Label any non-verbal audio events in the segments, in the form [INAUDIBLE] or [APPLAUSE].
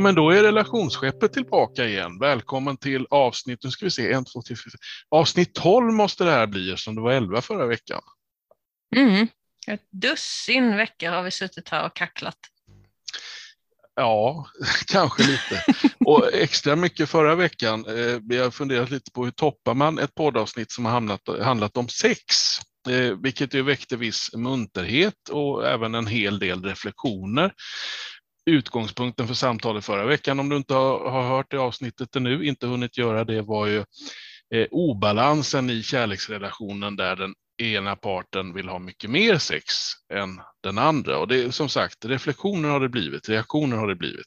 Men då är relationsskeppet tillbaka igen. Välkommen till avsnitt, nu ska vi se, en, två, tre, fyra. Avsnitt 12 måste det här bli eftersom det var 11 förra veckan. Mm. Ett dussin veckor har vi suttit här och kacklat. Ja, [LAUGHS] kanske lite. Och extra mycket förra veckan. Eh, vi har funderat lite på hur toppar man ett poddavsnitt som har hamnat, handlat om sex, eh, vilket ju väckte viss munterhet och även en hel del reflektioner utgångspunkten för samtalet förra veckan, om du inte har, hört det avsnittet ännu, inte hunnit göra det, var ju eh, obalansen i kärleksrelationen där den ena parten vill ha mycket mer sex än den andra. Och det är som sagt, reflektioner har det blivit, reaktioner har det blivit.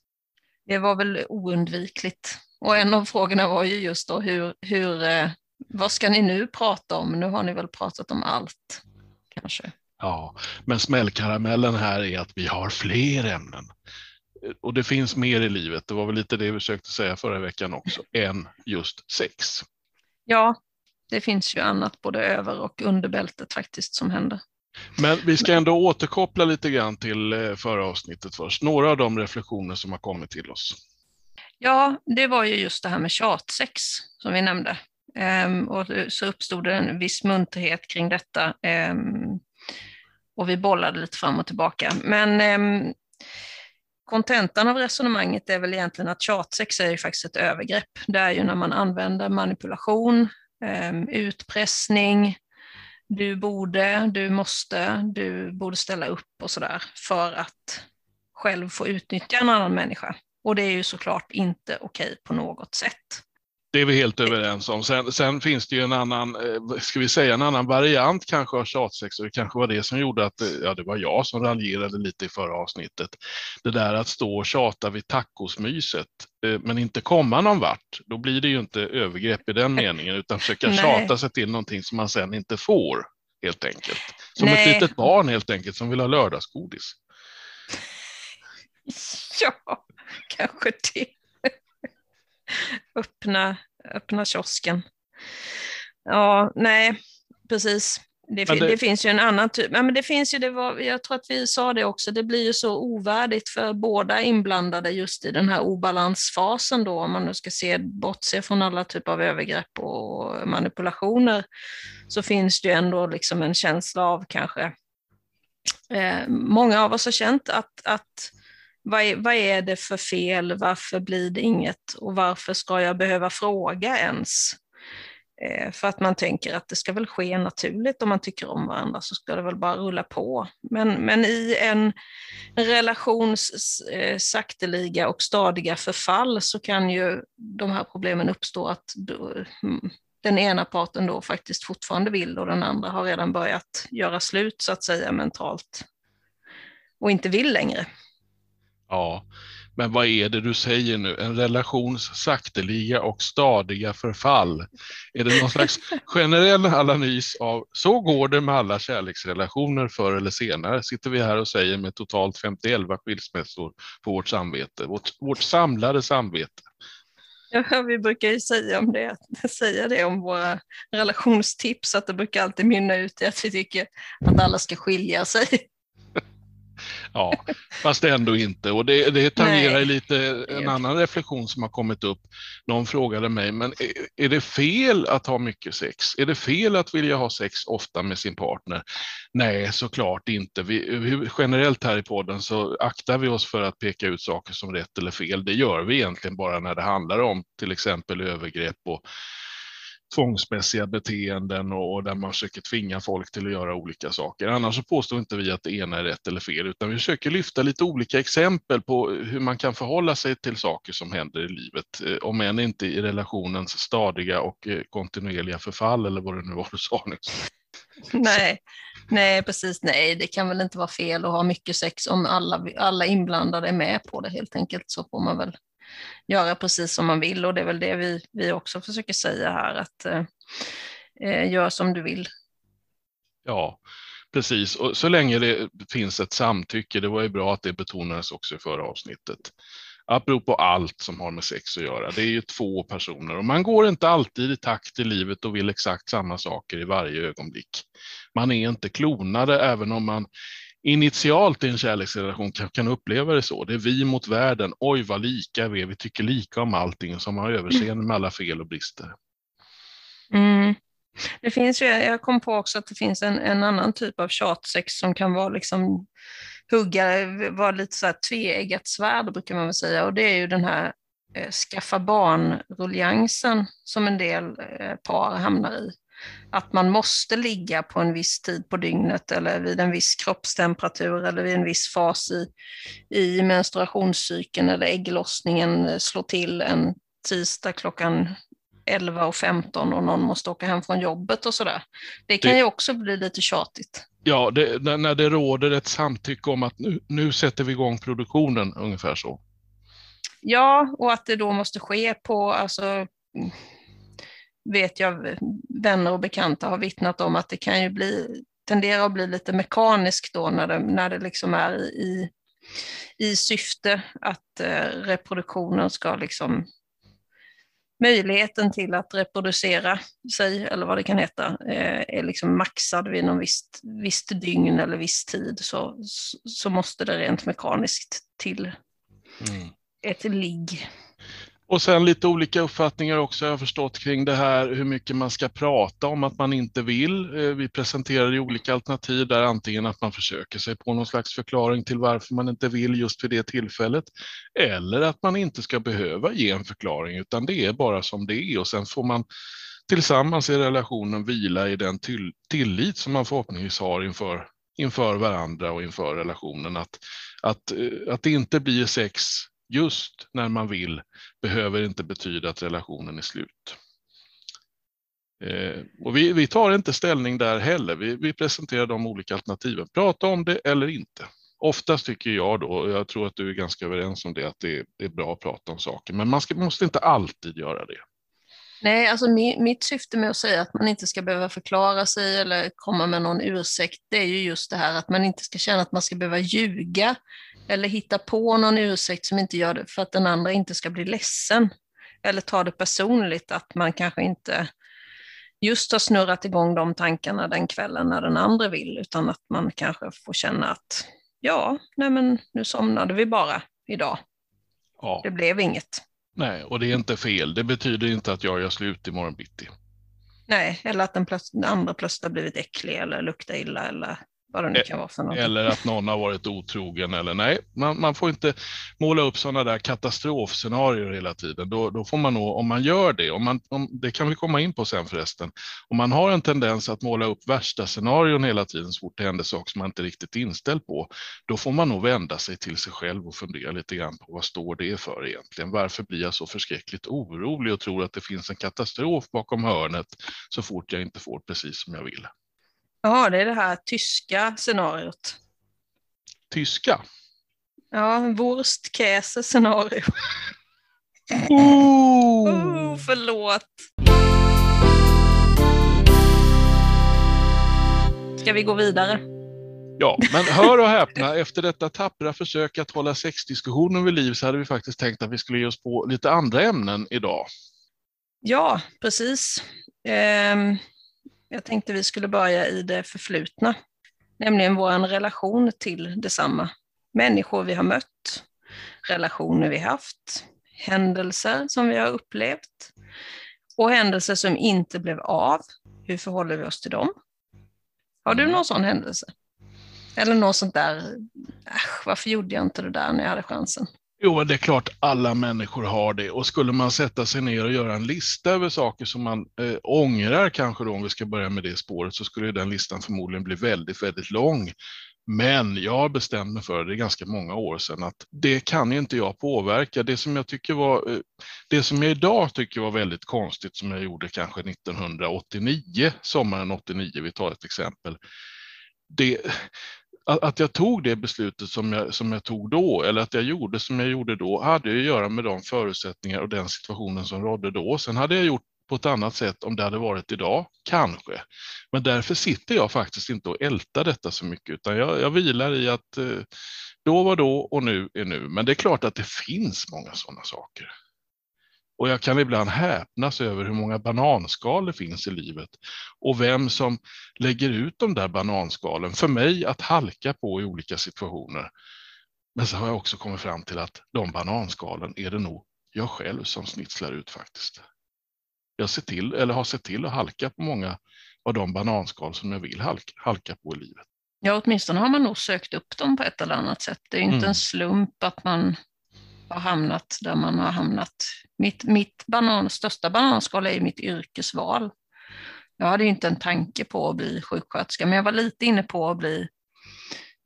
Det var väl oundvikligt. Och en av frågorna var ju just då hur, hur eh, vad ska ni nu prata om? Nu har ni väl pratat om allt, kanske. Ja, men smällkaramellen här är att vi har fler ämnen och det finns mer i livet, det var väl lite det vi försökte säga förra veckan också, än just sex. Ja, det finns ju annat både över och under bältet faktiskt som händer. Men vi ska ändå återkoppla lite grann till eh, förra avsnittet först. Några av de reflektioner som har kommit till oss. Ja, det var ju just det här med tjatsex som vi nämnde. Ehm, och så uppstod det en viss munterhet kring detta. Ehm, och vi bollade lite fram och tillbaka. Men ehm, kontentan av resonemanget är väl egentligen att tjatsex är ju faktiskt ett övergrepp. Det är ju när man använder manipulation, ehm, utpressning, du borde, du måste, du borde ställa upp och sådär för att själv få utnyttja en annan människa. Och det är ju såklart inte okej på något sätt. Det är vi helt överens om. Sen, sen, finns det ju en annan, eh, ska vi säga en annan variant kanske av tjatsex och det kanske var det som gjorde att, ja det var jag som raljerade lite i förra avsnittet. Det där att stå och tjata vid tacosmyset eh, men inte komma någon vart, då blir det ju inte övergrepp i den meningen utan försöka tjata sig till någonting som man sen inte får helt enkelt. Som Nej. ett litet barn helt enkelt som vill ha lördagsgodis. [LAUGHS] Ja, kanske det [LAUGHS] öppna, öppna kiosken. Ja, nej, precis. Det, det, det, finns ju en annan typ, ja, men det finns ju, det var, jag tror att vi sa det också, det blir ju så ovärdigt för båda inblandade just i den här obalansfasen då, om man nu ska se, bortse från alla typer av övergrepp och manipulationer, så finns det ju ändå liksom en känsla av kanske, eh, många av oss har känt att, att vad är, vad är det för fel, varför blir det inget och varför ska jag behöva fråga ens? Eh, för att man tänker att det ska väl ske naturligt om man tycker om varandra så ska det väl bara rulla på. Men, men i en relations eh, sakteliga och stadiga förfall så kan ju de här problemen uppstå att då, mm, den ena parten då faktiskt fortfarande vill och den andra har redan börjat göra slut så att säga mentalt och inte vill längre. Ja, men vad är det du säger nu? En relations sakteliga och stadiga förfall. Är det någon slags generell analys av så går det med alla kärleksrelationer förr eller senare? Sitter vi här och säger med totalt 51 skilsmässor på vårt samvete, vårt, vårt samlade samvete. Ja, vi brukar ju säga, om det, säga det om våra relationstips, att det brukar alltid mynna ut i att vi tycker att alla ska skilja sig. Ja, fast ändå inte. Och det, det tangerar Nej. lite en annan reflektion som har kommit upp. Någon frågade mig, men är, är det fel att ha mycket sex? Är det fel att vilja ha sex ofta med sin partner? Nej, såklart inte. Vi, generellt här i podden så aktar vi oss för att peka ut saker som rätt eller fel. Det gör vi egentligen bara när det handlar om till exempel övergrepp och tvångsmässiga beteenden och, där man försöker tvinga folk till att göra olika saker. Annars så påstår inte vi att det ena är rätt eller fel, utan vi försöker lyfta lite olika exempel på hur man kan förhålla sig till saker som händer i livet, eh, om än inte i relationens stadiga och eh, kontinuerliga förfall eller vad det nu var du sa nyss. Nej, nej, precis. Nej, det kan väl inte vara fel att ha mycket sex om alla, alla inblandade är med på det helt enkelt. Så får man väl göra precis som man vill och det är väl det vi, vi också försöker säga här att eh, eh, gör som du vill. Ja, precis. Och så länge det finns ett samtycke, det var ju bra att det betonades också i förra avsnittet. Apropå allt som har med sex att göra, det är ju två personer och man går inte alltid i takt i livet och vill exakt samma saker i varje ögonblick. Man är inte klonade även om man initialt i en kärleksrelation kan, kan uppleva det så. Det är vi mot världen. Oj, vad lika vi är. Vi tycker lika om allting som har överseende med alla fel och brister. Mm. Det finns ju, jag kom på också att det finns en, en annan typ av tjatsex som kan vara liksom hugga, vara lite så här tveeggat svärd brukar man väl säga och det är ju den här eh, skaffa barn-ruljansen som en del eh, par hamnar i. Att man måste ligga på en viss tid på dygnet eller vid en viss kroppstemperatur eller vid en viss fas i, i menstruationscykeln eller ägglossningen slår till en tisdag klockan 11 och 15 och någon måste åka hem från jobbet och sådär. Det kan det, ju också bli lite tjatigt. Ja, det, när det råder ett samtycke om att nu, nu sätter vi igång produktionen, ungefär så. Ja, och att det då måste ske på, alltså, vet jag, vänner och bekanta har vittnat om att det kan ju bli, tendera att bli lite mekaniskt då när det, när det liksom är i, i syfte att eh, reproduktionen ska liksom möjligheten till att reproducera sig, eller vad det kan heta, eh, är liksom maxad vid någon visst, visst dygn eller viss tid så, så måste det rent mekaniskt till mm. ett ligg. Och sen lite olika uppfattningar också, jag har förstått kring det här hur mycket man ska prata om att man inte vill. Eh, vi presenterar olika alternativ där antingen att man försöker sig på någon slags förklaring till varför man inte vill just vid det tillfället. Eller att man inte ska behöva ge en förklaring utan det är bara som det är och sen får man tillsammans i relationen vila i den tillit som man förhoppningsvis har inför, inför varandra och inför relationen. Att, att, eh, att det inte blir sex just när man vill behöver inte betyda att relationen är slut. Eh, och vi, vi, tar inte ställning där heller. Vi, vi, presenterar de olika alternativen. Prata om det eller inte. Oftast tycker jag då, och jag tror att du är ganska överens om det, att det är, det är bra att prata om saker. Men man ska, måste inte alltid göra det. Nej, alltså mitt syfte med att säga att man inte ska behöva förklara sig eller komma med någon ursäkt, det är ju just det här att man inte ska känna att man ska behöva ljuga eller hitta på någon ursäkt som inte gör det för att den andra inte ska bli ledsen. Eller ta det personligt att man kanske inte just har snurrat igång de tankarna den kvällen när den andra vill, utan att man kanske får känna att ja, nej men nu somnade vi bara idag. Ja. Det blev inget. Nej, och det är inte fel. Det betyder inte att jag gör slut imorgon bitti. Nej, eller att den, den andra plötsligt har blivit äcklig eller luktar illa eller vad det nu kan vara för något. Eller att någon har varit otrogen eller nej, man, man får inte måla upp sådana där katastrofscenarier hela tiden. Då, då får man nog, om man gör det, om man, om, det kan vi komma in på sen förresten, om man har en tendens att måla upp värsta scenarion hela tiden så fort det händer saker som man inte är riktigt inställd på, då får man nog vända sig till sig själv och fundera lite grann på vad står det för egentligen? Varför blir jag så förskräckligt orolig och tror att det finns en katastrof bakom hörnet så fort jag inte får precis som jag vill? Ja, det är det här tyska scenariot. Tyska? Ja, wurstkäse-scenario. Oh. oh, förlåt. Ska vi gå vidare? Ja, men hör och häpna, efter detta tappra försök att hålla sexdiskussionen vid liv så hade vi faktiskt tänkt att vi skulle ge oss på lite andra ämnen idag. Ja, precis. Um, jag tänkte vi skulle börja i det förflutna, nämligen vår relation till detsamma. Människor vi har mött, relationer vi haft, händelser som vi har upplevt och händelser som inte blev av. Hur förhåller vi oss till dem? Har du mm. någon sån händelse? Eller något sånt där, äsch, varför gjorde jag inte det där när jag hade chansen? Jo, det är klart alla människor har det och skulle man sätta sig ner och göra en lista över saker som man eh, ångrar kanske då, om vi ska börja med det spåret, så skulle den listan förmodligen bli väldigt, väldigt lång. Men jag har bestämt mig för, det är ganska många år sedan, att det kan ju inte jag påverka. Det som jag tycker var, eh, det som jag idag tycker var väldigt konstigt som jag gjorde kanske 1989, sommaren 89, vi tar ett exempel. Det, att jag tog det beslutet som jag, som jag tog då, eller att jag gjorde som jag gjorde då, hade att göra med de förutsättningar och den situationen som rådde då. Sen hade jag gjort på ett annat sätt om det hade varit idag, kanske. Men därför sitter jag faktiskt inte och ältar detta så mycket, utan jag, jag vilar i att eh, då var då och nu är nu. Men det är klart att det finns många sådana saker. Och jag kan ibland häpnas över hur många bananskal det finns i livet och vem som lägger ut de där bananskalen för mig att halka på i olika situationer. Men så har jag också kommit fram till att de bananskalen är det nog jag själv som snitslar ut faktiskt. Jag ser till, eller har sett till att halka på många av de bananskal som jag vill halka, halka på i livet. Ja, åtminstone har man nog sökt upp dem på ett eller annat sätt. Det är inte mm. en slump att man har hamnat där man har hamnat. Mitt, mitt banan, största bananskal är mitt yrkesval. Jag hade inte en tanke på att bli sjuksköterska, men jag var lite inne på att bli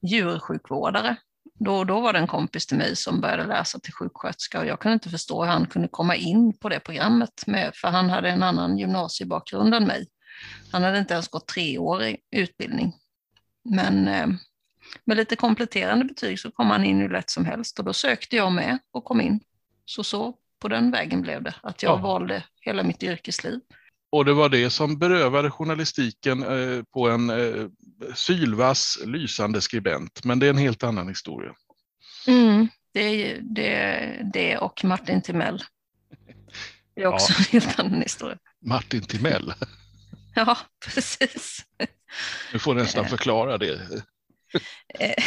djursjukvårdare. Då, då var det en kompis till mig som började läsa till sjuksköterska och jag kunde inte förstå hur han kunde komma in på det programmet, med, för han hade en annan gymnasiebakgrund än mig. Han hade inte ens gått treårig utbildning. Men eh, med lite kompletterande betyg så kom han in hur lätt som helst och då sökte jag med och kom in. Så, så på den vägen blev det, att jag ja. valde hela mitt yrkesliv. Och det var det som berövade journalistiken eh, på en eh, sylvass, lysande skribent. Men det är en helt annan historia. Mm, det, det, det och Martin Timell. Det är också ja. en helt annan historia. Martin Timell? [LAUGHS] Ja, precis. Du får nästan eh. förklara det. Eh,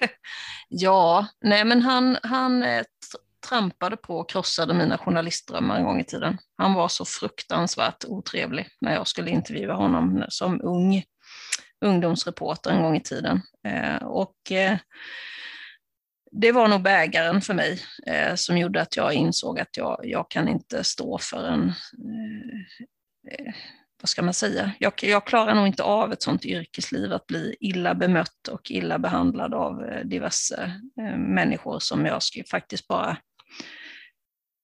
[LAUGHS] ja, nej men han, han eh, trampade på och krossade mina journalistdrömmar en gång i tiden. Han var så fruktansvärt otrevlig när jag skulle intervjua honom som ung ungdomsreporter en gång i tiden. Eh, och det var nog bägaren för mig eh, som gjorde att jag insåg att jag, jag kan inte stå för en vad ska man säga, jag, jag, klarar nog inte av ett sånt yrkesliv, att bli illa bemött och illa behandlad av eh, diverse eh, människor som jag faktiskt bara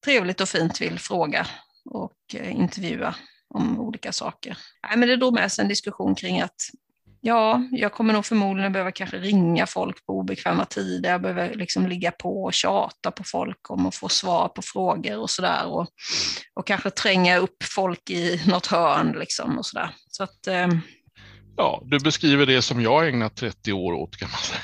trevligt och fint vill fråga och eh, intervjua om olika saker. Nej, men det drog med sig en diskussion kring att ja, jag kommer nog förmodligen behöva kanske ringa folk på obekväma tider. Jag behöver liksom ligga på och tjata på folk om att få svar på frågor och sådär. Och, och kanske tränga upp folk i något hörn liksom och sådär. Så att, eh... Ja, du beskriver det som jag ägnat 30 år åt kan man säga.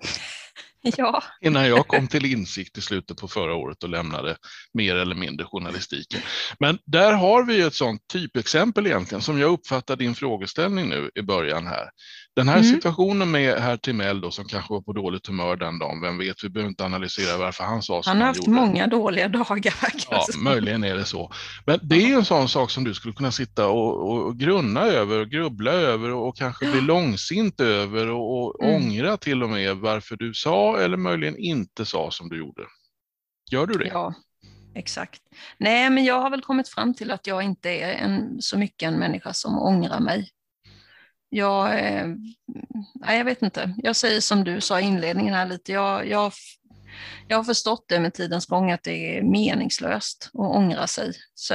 [LAUGHS] [LAUGHS] Ja. Innan jag kom till insikt i slutet på förra året och lämnade mer eller mindre journalistiken. Men där har vi ett sådant typexempel egentligen som jag uppfattar din frågeställning nu i början här. Den här mm. situationen med herr Timell då, som kanske var på dåligt humör den dagen, vem vet, vi behöver inte analysera varför han sa som han har haft gjorde. många dåliga dagar. Ja, möjligen är det så. Men det är en sån sak som du skulle kunna sitta och, och grunna över, och grubbla över och kanske bli långsint över och, och mm. ångra till och med varför du sa eller möjligen inte sa som du gjorde. Gör du det? Ja, exakt. Nej, men jag har väl kommit fram till att jag inte är en, så mycket en människa som ångrar mig jag, eh, nej, jag vet inte, jag säger som du sa i inledningen här lite, jag, jag, jag har förstått det med tidens gång att det är meningslöst att ångra sig. Så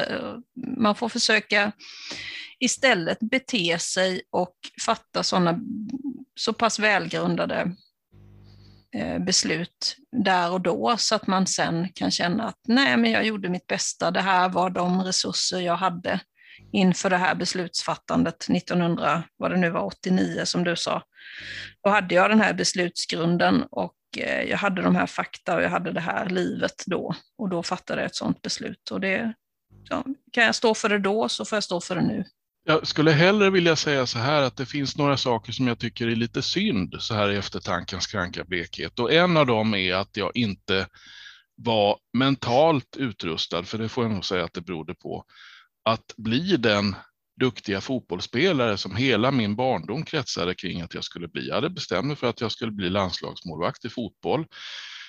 man får försöka istället bete sig och fatta sådana så pass välgrundade eh, beslut där och då så att man sen kan känna att nej men jag gjorde mitt bästa, det här var de resurser jag hade inför det här beslutsfattandet 1900, vad det nu var, 89 som du sa. Då hade jag den här beslutsgrunden och eh, jag hade de här fakta och jag hade det här livet då och då fattade jag ett sådant beslut. Och det, ja, kan jag stå för det då så får jag stå för det nu. Jag skulle hellre vilja säga så här att det finns några saker som jag tycker är lite synd så här i eftertankens kranka blekhet. Och en av dem är att jag inte var mentalt utrustad, för det får jag nog säga att det berodde på, att bli den duktiga fotbollsspelare som hela min barndom kretsade kring att jag skulle bli. Jag hade bestämt mig för att jag skulle bli landslagsmålvakt i fotboll.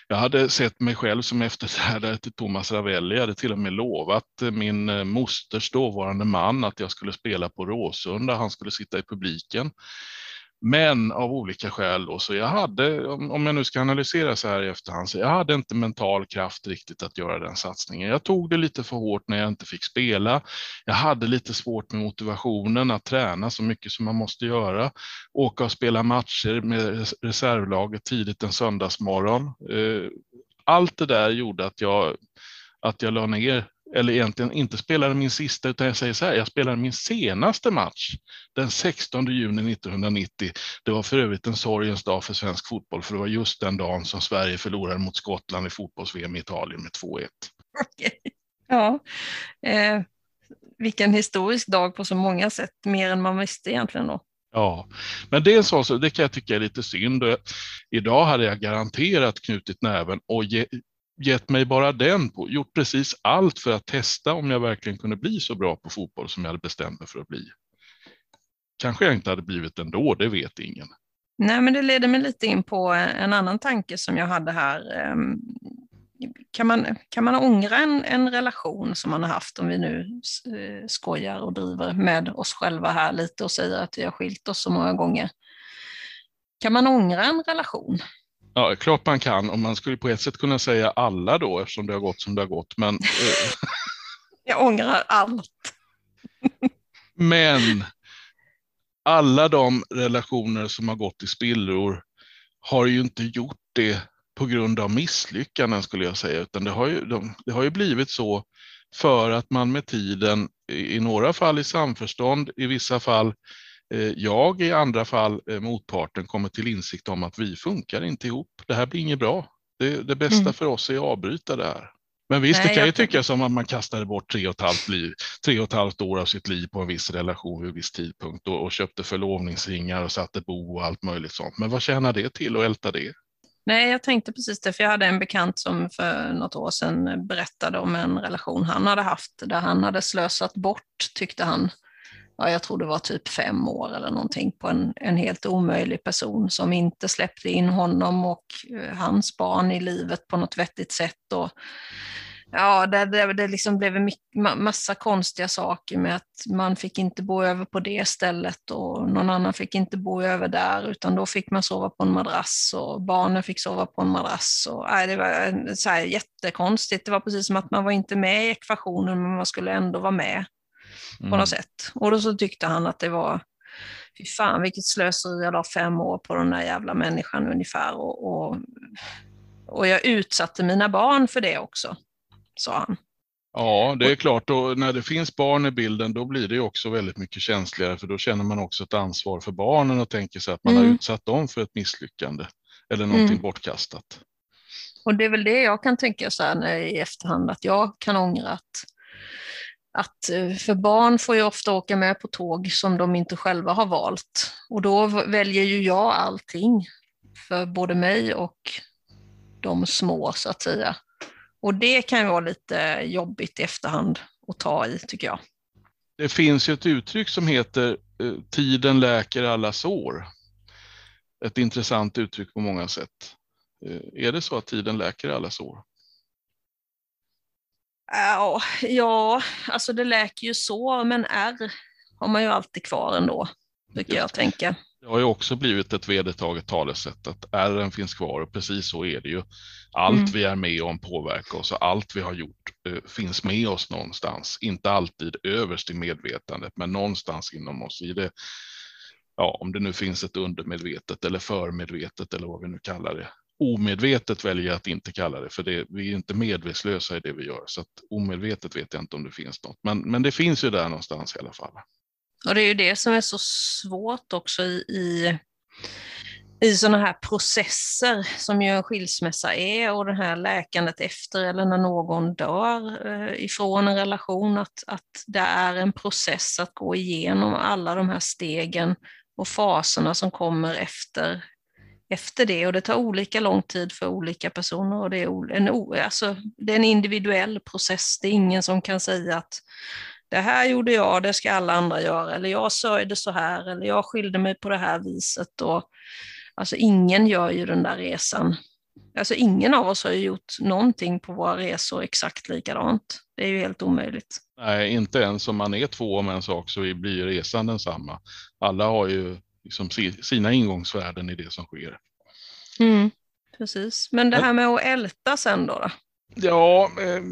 Jag hade sett mig själv som efterträdare till Thomas Ravelli. Jag hade till och med lovat min eh, mosters dåvarande man att jag skulle spela på Råsunda. Han skulle sitta i publiken. Men av olika skäl då, så jag hade, om jag nu ska analysera så här i efterhand, så jag hade inte mental kraft riktigt att göra den satsningen. Jag tog det lite för hårt när jag inte fick spela. Jag hade lite svårt med motivationen att träna så mycket som man måste göra. Åka och spela matcher med reservlaget tidigt en söndagsmorgon. Eh, allt det där gjorde att jag, att jag la ner eller egentligen inte spelade min sista, utan jag säger så här, jag spelade min senaste match den 16 juni 1990. Det var för övrigt en sorgens dag för svensk fotboll, för det var just den dagen som Sverige förlorade mot Skottland i fotbolls-VM i Italien med 2-1. Okay. Ja, eh, vilken historisk dag på så många sätt, mer än man visste egentligen då. Ja, men det är så, så det kan jag tycka är lite synd. Idag hade jag garanterat knutit näven och ge, gett mig bara den på, gjort precis allt för att testa om jag verkligen kunde bli så bra på fotboll som jag hade bestämt mig för att bli. Kanske jag inte hade blivit ändå, det vet ingen. Nej, men det leder mig lite in på en annan tanke som jag hade här. Ehm, kan man, kan man ångra en, en relation som man har haft, om vi nu eh, skojar och driver med oss själva här lite och säger att vi har skilt oss så många gånger. Kan man ångra en relation? Ja, klart man kan och man skulle på ett sätt kunna säga alla då eftersom det har gått som det har gått. Men, eh, [LAUGHS] Jag ångrar allt. men alla de relationer som har gått i spillror har ju inte gjort det på grund av misslyckanden skulle jag säga, utan det har ju, de, det har ju blivit så för att man med tiden, i några fall i samförstånd, i vissa fall jag, i andra fall eh, motparten, kommer till insikt om att vi funkar inte ihop. Det här blir inget bra. Det, det bästa mm. för oss är att avbryta det här. Men visst, Nej, det kan ju tyckas som att man kastade bort tre och, ett halvt liv, tre och ett halvt år av sitt liv på en viss relation vid en viss tidpunkt och, och köpte förlovningsringar och satte bo och allt möjligt sånt. Men vad tjänar det till att älta det? Nej, jag tänkte precis det, för jag hade en bekant som för något år sedan berättade om en relation han hade haft, där han hade slösat bort, tyckte han, ja, jag tror det var typ fem år eller någonting, på en, en helt omöjlig person som inte släppte in honom och eh, hans barn i livet på något vettigt sätt. Och, Ja, det, det, det liksom blev en massa konstiga saker med att man fick inte bo över på det stället och någon annan fick inte bo över där, utan då fick man sova på en madrass och barnen fick sova på en madrass. Och, nej, det var så här jättekonstigt. Det var precis som att man var inte med i ekvationen, men man skulle ändå vara med på mm. något sätt. Och då så tyckte han att det var, fy fan vilket slöseri, jag la fem år på den där jävla människan ungefär. Och, och, och jag utsatte mina barn för det också sa han. Ja, det är klart. Och när det finns barn i bilden, då blir det också väldigt mycket känsligare, för då känner man också ett ansvar för barnen och tänker sig att man mm. har utsatt dem för ett misslyckande eller någonting mm. bortkastat. Och det är väl det jag kan tänka så här i efterhand, att jag kan ångra att, att eh, för barn får ju ofta åka med på tåg som de inte själva har valt. Och då väljer ju jag allting för både mig och de små så att säga. Och det kan ju vara lite jobbigt i efterhand att ta i, tycker jag. Det finns ju ett uttryck som heter eh, tiden läker alla sår. Ett intressant uttryck på många sätt. Eh, är det så att tiden läker alla sår? Ja, ja, alltså det läker ju så, men ärr har man ju alltid kvar ändå, brukar jag tänka. Det har ju också blivit ett vedertaget talesätt att ärren finns kvar och precis så är det ju. Allt mm. vi är med om påverkar oss och allt vi har gjort uh, finns med oss någonstans. Inte alltid överst i medvetandet, men någonstans inom oss. I det, ja, om det nu finns ett undermedvetet eller förmedvetet eller vad vi nu kallar det. Omedvetet väljer jag att inte kalla det, för det, vi är inte medvetslösa i det vi gör. Så att omedvetet vet jag inte om det finns något, men, men det finns ju där någonstans i alla fall. Och det är ju det som är så svårt också i, i, i sådana här processer som ju en skilsmässa är och det här läkandet efter eller när någon dör eh, ifrån en relation, att, att det är en process att gå igenom alla de här stegen och faserna som kommer efter, efter det. Och det tar olika lång tid för olika personer och det är en, alltså, det är en individuell process. Det är ingen som kan säga att det här gjorde jag, det ska alla andra göra, eller jag sörjde så här, eller jag skilde mig på det här viset. Och, alltså ingen gör ju den där resan. Alltså ingen av oss har ju gjort någonting på våra resor exakt likadant. Det är ju helt omöjligt. Nej, inte ens om man är två om en sak så blir resan densamma. Alla har ju liksom sina ingångsvärden i det som sker. Mm, precis, men det här med att älta sen då? Ja, eh,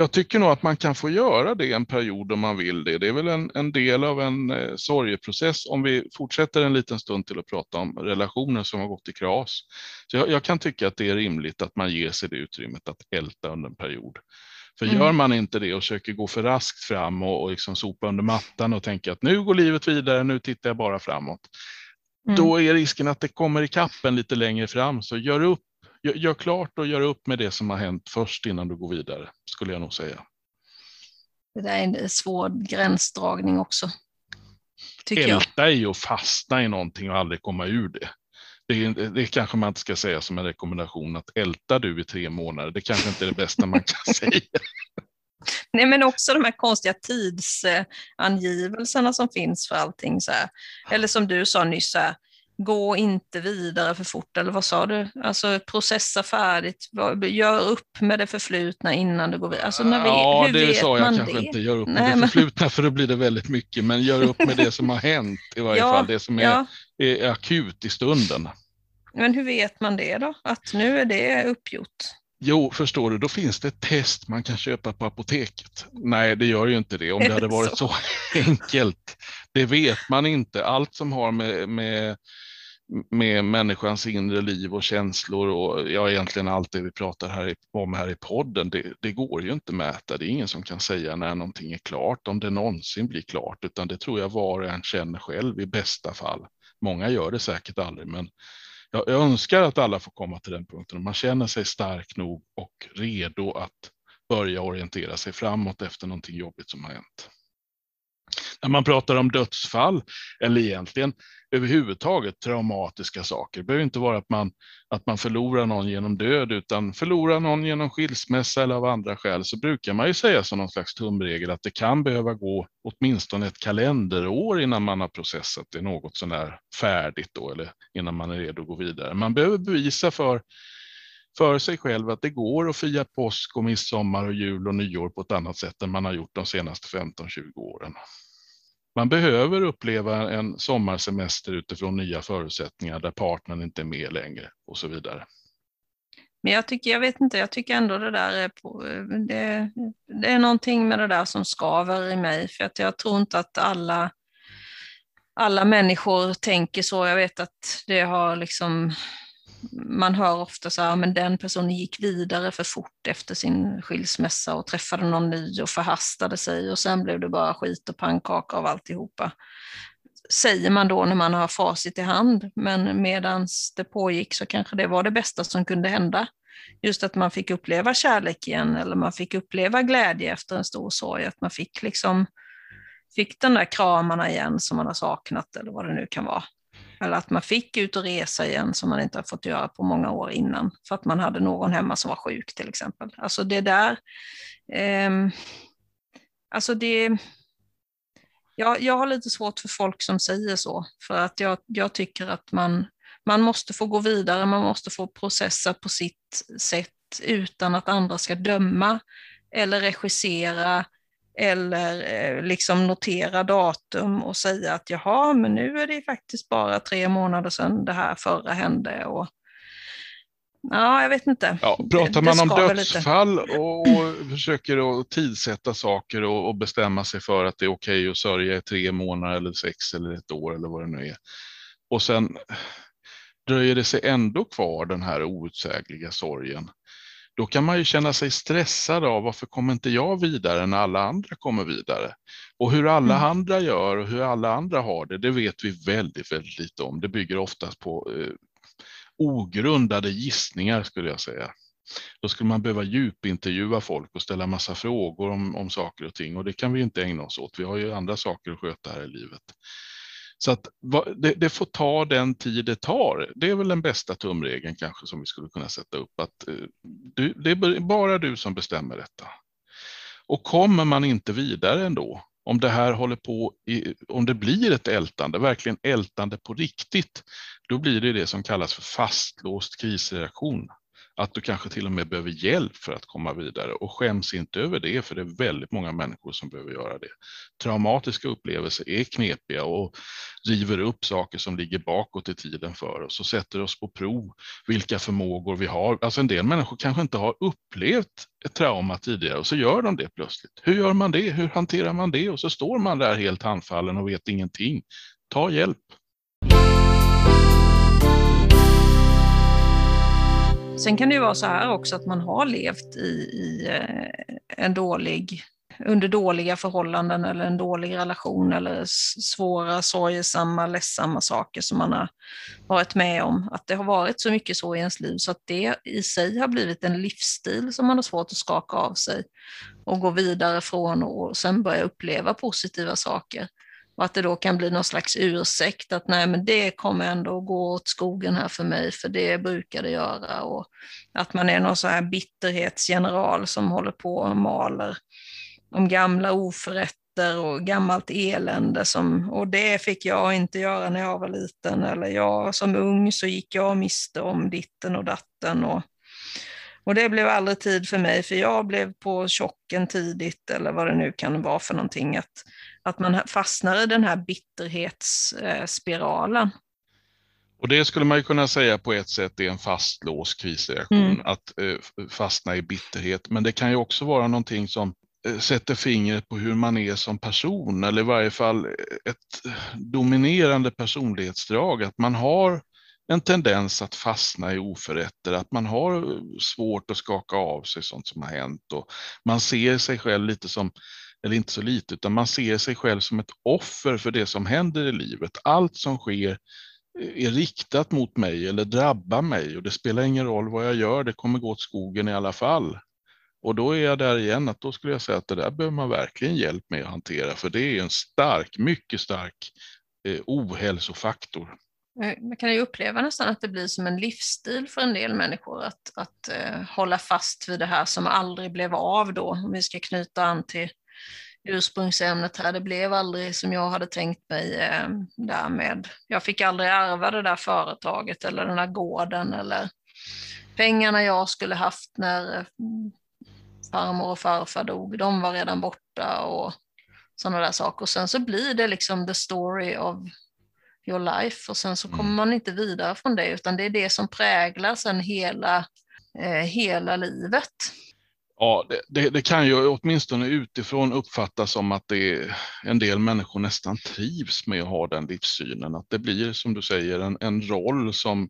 jag tycker nog att man kan få göra det en period om man vill det. Det är väl en, en del av en eh, sorgeprocess om vi fortsätter en liten stund till att prata om relationer som har gått i kras. Så jag, jag, kan tycka att det är rimligt att man ger sig det utrymmet att älta under en period. För mm. gör man inte det och försöker gå för raskt fram och, och liksom sopa under mattan och tänka att nu går livet vidare, nu tittar jag bara framåt. Mm. Då är risken att det kommer i kappen lite längre fram, så gör upp gör, gör klart och gör upp med det som har hänt först innan du går vidare, skulle jag nog säga. Det där är en svår gränsdragning också. Älta är ju att fastna i någonting och aldrig komma ur det. Det, är, det kanske man inte ska säga som en rekommendation att älta du i tre månader. Det kanske inte är det bästa man kan [LAUGHS] säga. Nej, men också de här konstiga tidsangivelserna som finns för allting. Så här. Eller som du sa nyss, här, gå inte vidare för fort, eller vad sa du? Alltså processa färdigt, gör upp med det förflutna innan du går vidare. Alltså, när vi, ja, hur det vet sa jag man kanske det? inte, gör upp med Nej, det förflutna för då blir det väldigt mycket, men gör upp med det som har hänt i varje [LAUGHS] ja, fall, det som är, ja. är akut i stunden. Men hur vet man det då, att nu är det uppgjort? Jo, förstår du, då finns det ett test man kan köpa på apoteket. Nej, det gör ju inte det om det hade varit så, så [LAUGHS] enkelt. Det vet man inte. Allt som har med, med, med människans inre liv och känslor och ja, egentligen allt det vi pratar här om här i podden, det, det går ju inte att mäta. Det är ingen som kan säga när någonting är klart, om det någonsin blir klart, utan det tror jag var och en känner själv i bästa fall. Många gör det säkert aldrig, men jag, jag önskar att alla får komma till den punkten och man känner sig stark nog och redo att börja orientera sig framåt efter någonting jobbigt som har hänt. När man pratar om dödsfall, eller egentligen överhuvudtaget traumatiska saker, det behöver inte vara att man, att man förlorar någon genom död, utan förlorar någon genom skilsmässa eller av andra skäl, så brukar man ju säga som någon slags tumregel att det kan behöva gå åtminstone ett kalenderår innan man har processat det något sånär färdigt då, eller innan man är redo att gå vidare. Man behöver bevisa för för sig själv att det går att fira påsk och midsommar och jul och nyår på ett annat sätt än man har gjort de senaste 15-20 åren. Man behöver uppleva en sommarsemester utifrån nya förutsättningar där partnern inte är med längre och så vidare. Men jag tycker, jag vet inte, jag tycker ändå det där är, på, det, det är någonting med det där som skaver i mig, för att jag tror inte att alla, alla människor tänker så. Jag vet att det har liksom man hör ofta så här, men den personen gick vidare för fort efter sin skilsmässa och träffade någon ny och förhastade sig och sen blev det bara skit och pannkaka av alltihopa. Säger man då när man har facit i hand, men medan det pågick så kanske det var det bästa som kunde hända. Just att man fick uppleva kärlek igen eller man fick uppleva glädje efter en stor sorg, att man fick liksom fick den där kramarna igen som man har saknat eller vad det nu kan vara. Eller att man fick ut och resa igen som man inte har fått göra på många år innan. För att man hade någon hemma som var sjuk till exempel. Alltså det där, eh, alltså det, jag, jag har lite svårt för folk som säger så. För att jag, jag tycker att man, man måste få gå vidare, man måste få processa på sitt sätt utan att andra ska döma eller regissera eller eh, liksom notera datum och säga att jaha, men nu är det faktiskt bara tre månader sedan det här förra hände. Och, ja, jag vet inte. Ja, pratar man om dödsfall och, och försöker att tidsätta saker och, och, bestämma sig för att det är okej okay att sörja i tre månader eller sex eller ett år eller vad det nu är. Och sen dröjer det sig ändå kvar den här outsägliga sorgen då kan man ju känna sig stressad av varför kommer inte jag vidare när alla andra kommer vidare? Och hur alla mm. andra gör och hur alla andra har det, det vet vi väldigt, väldigt lite om. Det bygger oftast på eh, ogrundade gissningar skulle jag säga. Då skulle man behöva djupintervjua folk och ställa massa frågor om, om saker och ting och det kan vi inte ägna oss åt. Vi har ju andra saker att sköta här i livet. Så att det, det, får ta den tid det tar. Det är väl den bästa tumregeln kanske som vi skulle kunna sätta upp. Att eh, du, det är bara du som bestämmer detta. Och kommer man inte vidare ändå, om det här håller på, i, om det blir ett ältande, verkligen ältande på riktigt, då blir det det som kallas för fastlåst krisreaktion att du kanske till och med behöver hjälp för att komma vidare och skäms inte över det, för det är väldigt många människor som behöver göra det. Traumatiska upplevelser är knepiga och river upp saker som ligger bakåt i tiden för oss och sätter oss på prov vilka förmågor vi har. Alltså en del människor kanske inte har upplevt ett trauma tidigare och så gör de det plötsligt. Hur gör man det? Hur hanterar man det? Och så står man där helt handfallen och vet ingenting. Ta hjälp. Sen kan det ju vara så här också att man har levt i, i eh, en dålig under dåliga förhållanden eller en dålig relation eller svåra, sorgesamma, ledsamma saker som man har varit med om. Att det har varit så mycket så i ens liv så att det i sig har blivit en livsstil som man har svårt att skaka av sig och gå vidare från och sen börja uppleva positiva saker. Och att det då kan bli någon slags ursäkt att nej men det kommer ändå att gå åt skogen här för mig för det brukar det göra. Och att man är någon så här bitterhetsgeneral som håller på och maler om gamla oförrätter och gammalt elände. Som, och det fick jag inte göra när jag var liten. Eller jag som ung så gick jag miste om ditten och datten. Och, och det blev aldrig tid för mig, för jag blev på chocken tidigt, eller vad det nu kan vara för någonting, att, att man fastnar i den här bitterhetsspiralen. Och det skulle man ju kunna säga på ett sätt är en fastlåst krisreaktion, mm. att eh, fastna i bitterhet. Men det kan ju också vara någonting som eh, sätter fingret på hur man är som person, eller i varje fall ett dominerande personlighetsdrag, att man har en tendens att fastna i oförrätter, att man har svårt att skaka av sig sånt som har hänt och man ser sig själv lite som, eller inte så lite, utan man ser sig själv som ett offer för det som händer i livet. Allt som sker eh, är riktat mot mig eller drabbar mig och det spelar ingen roll vad jag gör, det kommer gå åt skogen i alla fall. Och då är jag där igen, att då skulle jag säga att det där behöver man verkligen hjälp med att hantera, för det är en stark, mycket stark eh, ohälsofaktor. Eh, man kan ju uppleva nästan att det blir som en livsstil för en del människor att, att eh, hålla fast vid det här som aldrig blev av då, om vi ska knyta an till ursprungsämnet här. Det blev aldrig som jag hade tänkt mig uh, därmed. Jag fick aldrig ärva det där företaget eller den där gården eller pengarna jag skulle haft när uh, farmor och farfar dog, de var redan borta och sådana där saker. Och sen så blir det liksom the story of your life och sen så kommer mm. man inte vidare från det utan det är det som präglar sen hela, eh, hela livet. Ja, det, det, det, kan ju åtminstone utifrån uppfattas som att det en del människor nästan trivs med att ha den livssynen. Att det blir som du säger en, en roll som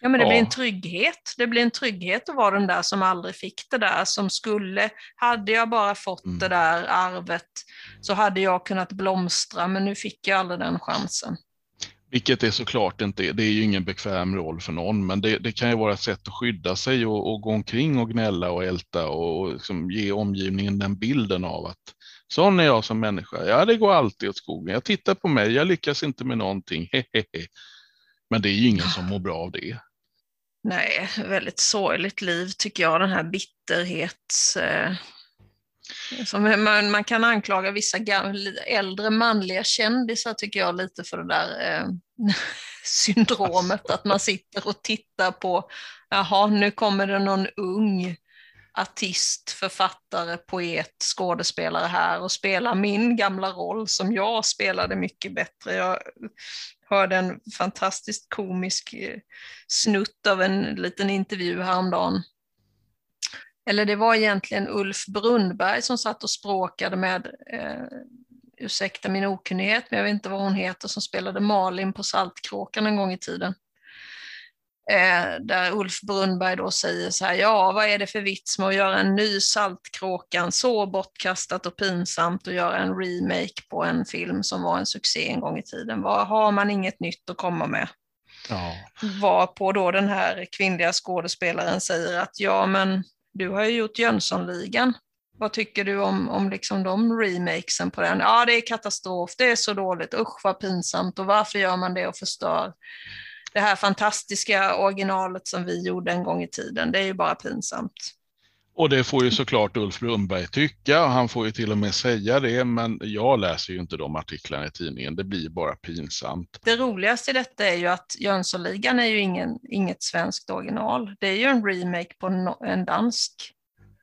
Ja, men det ja. blir en trygghet. Det blir en trygghet att vara den där som aldrig fick det där, som skulle, hade jag bara fått mm. det där arvet så hade jag kunnat blomstra, men nu fick jag aldrig den chansen. Vilket är såklart inte, det är ju ingen bekväm roll för någon, men det, det kan ju vara ett sätt att skydda sig och, och gå omkring och gnälla och älta och liksom ge omgivningen den bilden av att sån är jag som människa. Ja, det går alltid åt skogen. Jag tittar på mig, jag lyckas inte med någonting. [LAUGHS] Men det är ju ingen som mår bra av det. Nej, väldigt sorgligt liv tycker jag, den här bitterhets... Eh, man, man kan anklaga vissa gamla, äldre manliga kändisar tycker jag lite för det där eh, [LAUGHS] syndromet, att man sitter och tittar på, jaha, nu kommer det någon ung artist, författare, poet, skådespelare här och spelar min gamla roll som jag spelade mycket bättre. Jag hörde en fantastiskt komisk eh, snutt av en liten intervju häromdagen. Eller det var egentligen Ulf Brunnberg som satt och språkade med, eh, ursäkta min okunnighet, men jag vet inte vad hon heter, som spelade Malin på Saltkråkan en gång i tiden. Eh, där Ulf Brunnberg då säger så här, ja vad är det för vits med att göra en ny Saltkråkan, så bortkastat och pinsamt och göra en remake på en film som var en succé en gång i tiden. Vad har man inget nytt att komma med? Ja. Varpå då den här kvinnliga skådespelaren säger att ja men du har ju gjort Jönssonligan. Vad tycker du om, om liksom de remakesen på den? Ja, det är katastrof, det är så dåligt, usch vad pinsamt och varför gör man det och förstör? det här fantastiska originalet som vi gjorde en gång i tiden. Det är ju bara pinsamt. Och det får ju såklart Ulf Lundberg tycka, han får ju till och med säga det, men jag läser ju inte de artiklarna i tidningen, det blir bara pinsamt. Det roligaste i detta är ju att Jönssonligan är ju ingen, inget svenskt original, det är ju en remake på en dansk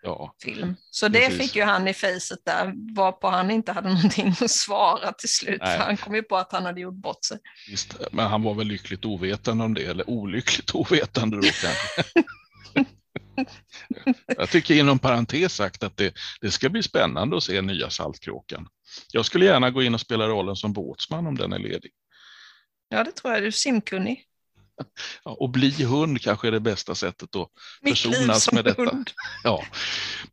ja, film. Så det precis. fick ju han i facet där, varpå han inte hade [LAUGHS] någonting att svara till slut, för han kom ju på att han hade gjort bort sig. Visst, men han var väl lyckligt ovetande om det, eller olyckligt ovetande då kanske. [LAUGHS] Jag tycker inom parentes sagt att det, det ska bli spännande att se nya Saltkråkan. Jag skulle gärna gå in och spela rollen som båtsman om den är ledig. Ja, det tror jag. Du är simkunnig. Ja, och bli hund kanske är det bästa sättet att försonas med detta. Hund. Ja.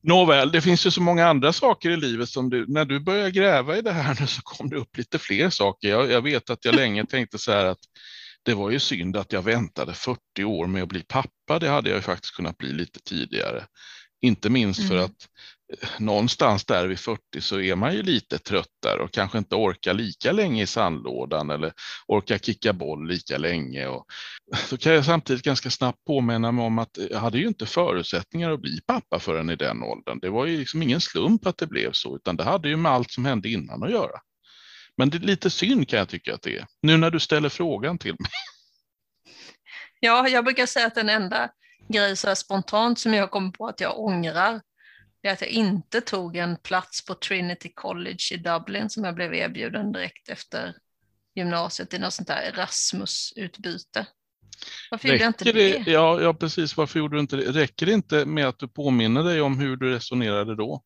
Nåväl, det finns ju så många andra saker i livet som du, när du börjar gräva i det här nu så kom det upp lite fler saker. Jag, jag vet att jag länge tänkte så här att det var ju synd att jag väntade 40 år med att bli pappa. Det hade jag ju faktiskt kunnat bli lite tidigare. Inte minst mm. för att eh, någonstans där vid 40 så är man ju lite trött där och kanske inte orkar lika länge i sandlådan eller orkar kicka boll lika länge. Och så kan jag samtidigt ganska snabbt påminna mig om att jag hade ju inte förutsättningar att bli pappa förrän i den åldern. Det var ju liksom ingen slump att det blev så, utan det hade ju med allt som hände innan att göra. Men det är lite synd kan jag tycka att det är, nu när du ställer frågan till mig. [LAUGHS] Ja, jag brukar säga att den enda grej så spontant som jag kommer på att jag ångrar, det är att jag inte tog en plats på Trinity College i Dublin som jag blev erbjuden direkt efter gymnasiet i något sånt där Erasmus-utbyte. Varför gjorde jag inte det? det? Ja, ja, precis. Varför gjorde du inte det? Räcker det inte med att du påminner dig om hur du resonerade då?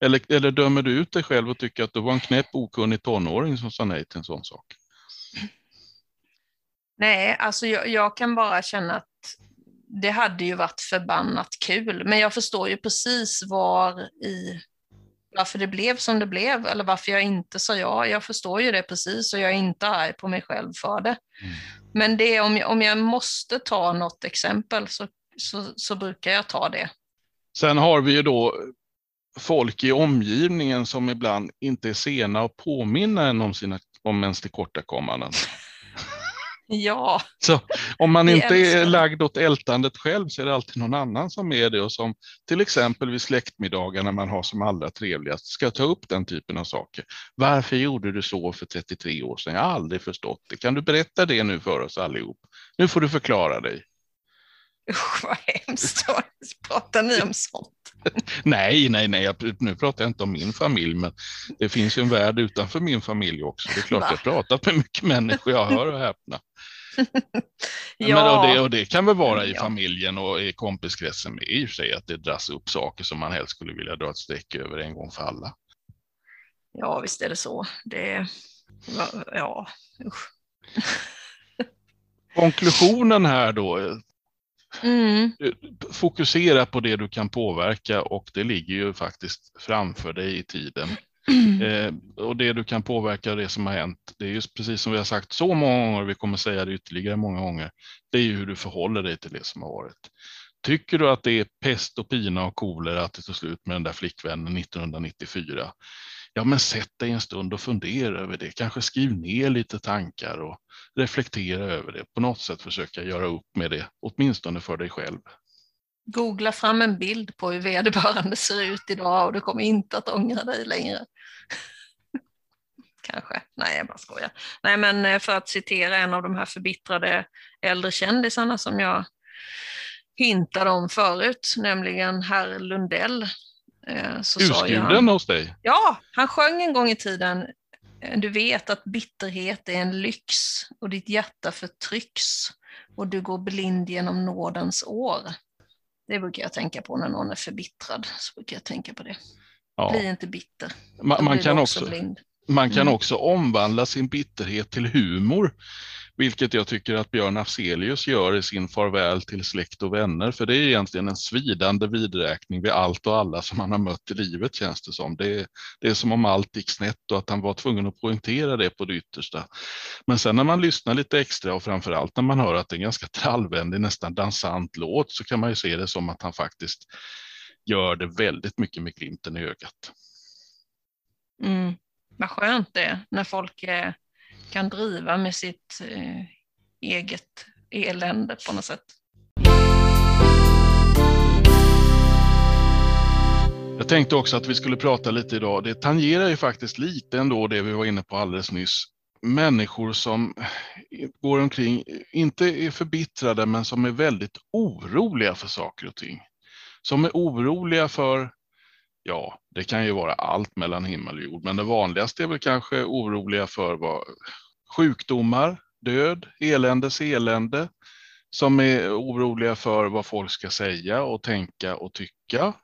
Eller, eller dömer du ut dig själv och tycker att du var en knäpp okunnig tonåring som sa nej till en sån sak? Nej, alltså jag, jag, kan bara känna att det hade ju varit förbannat kul, men jag förstår ju precis var i varför det blev som det blev eller varför jag inte sa ja. Jag förstår ju det precis och jag är inte arg på mig själv för det. Mm. Men det om jag, om jag måste ta något exempel så, så, så brukar jag ta det. Sen har vi ju då folk i omgivningen som ibland inte är sena att påminna en om, sina, om ens tillkortakommanden. [LAUGHS] Ja. Så om man inte är lagd åt ältandet själv så är det alltid någon annan som är det och som till exempel vid släktmiddagar när man har som allra trevligast ska ta upp den typen av saker. Varför gjorde du så för 33 år sedan? Jag har aldrig förstått det. Kan du berätta det nu för oss allihop? Nu får du förklara dig. Usch vad hemskt, pratar ni om sånt? [LAUGHS] nej, nej, nej, nu pratar jag inte om min familj, men det finns ju en värld utanför min familj också. Det är klart, Va? jag har pratat med mycket människor, jag hör och häpna. ja. [LAUGHS] Men, och, det, och det kan väl vara i ja. familjen och i kompiskretsen med i och för sig, att det dras upp saker som man helst skulle vilja dra ett streck över en gång för alla. Ja, visst är det så. Det, ja, usch. [LAUGHS] Konklusionen här då, Mm. Fokusera på det du kan påverka och det ligger ju faktiskt framför dig i tiden. Mm. Eh, och det du kan påverka, det som har hänt, det är just precis som vi har sagt så många gånger, vi kommer säga det ytterligare många gånger, det är ju hur du förhåller dig till det som har varit. Tycker du att det är pest och pina och kolera att det tog slut med den där flickvännen 1994? Ja, men sätt dig en stund och fundera över det. Kanske skriv ner lite tankar och reflektera över det. På något sätt försöka göra upp med det, åtminstone för dig själv. Googla fram en bild på hur vederbörande ser ut idag och du kommer inte att ångra dig längre. [LAUGHS] Kanske. Nej, jag bara skojar. Nej, men eh, för att citera en av de här förbittrade äldre kändisarna som jag hintade om förut, nämligen herr Lundell. Eh, så Husguden hos dig? Ja, han sjöng en gång i tiden Eh, du vet att bitterhet är en lyx och ditt hjärta förtrycks och du går blind genom nådens år. Det brukar jag tänka på när någon är förbittrad. Så brukar jag tänka på det. Ja. Bli inte bitter. Man, man kan, också, också man kan mm. också omvandla sin bitterhet till humor vilket jag tycker att Björn Afzelius gör i sin farväl till släkt och vänner, för det är egentligen en svidande vidräkning vid allt och alla som han har mött i livet känns det som. Det är, det är som om allt gick snett och att han var tvungen att poängtera det på det yttersta. Men sen när man lyssnar lite extra och framför allt när man hör att det är en ganska trallvänlig, nästan dansant låt så kan man ju se det som att han faktiskt gör det väldigt mycket med glimten i ögat. Mm. Vad skönt det är när folk är kan driva med sitt eh, eget elände på något sätt. Jag tänkte också att vi skulle prata lite idag, det tangerar ju faktiskt lite ändå det vi var inne på alldeles nyss. Människor som går omkring, inte är förbittrade, men som är väldigt oroliga för saker och ting. Som är oroliga för, ja, det kan ju vara allt mellan himmel och jord, men det vanligaste är väl kanske oroliga för vad sjukdomar, död, eländes elände, som är oroliga för vad folk ska säga och tänka och tycka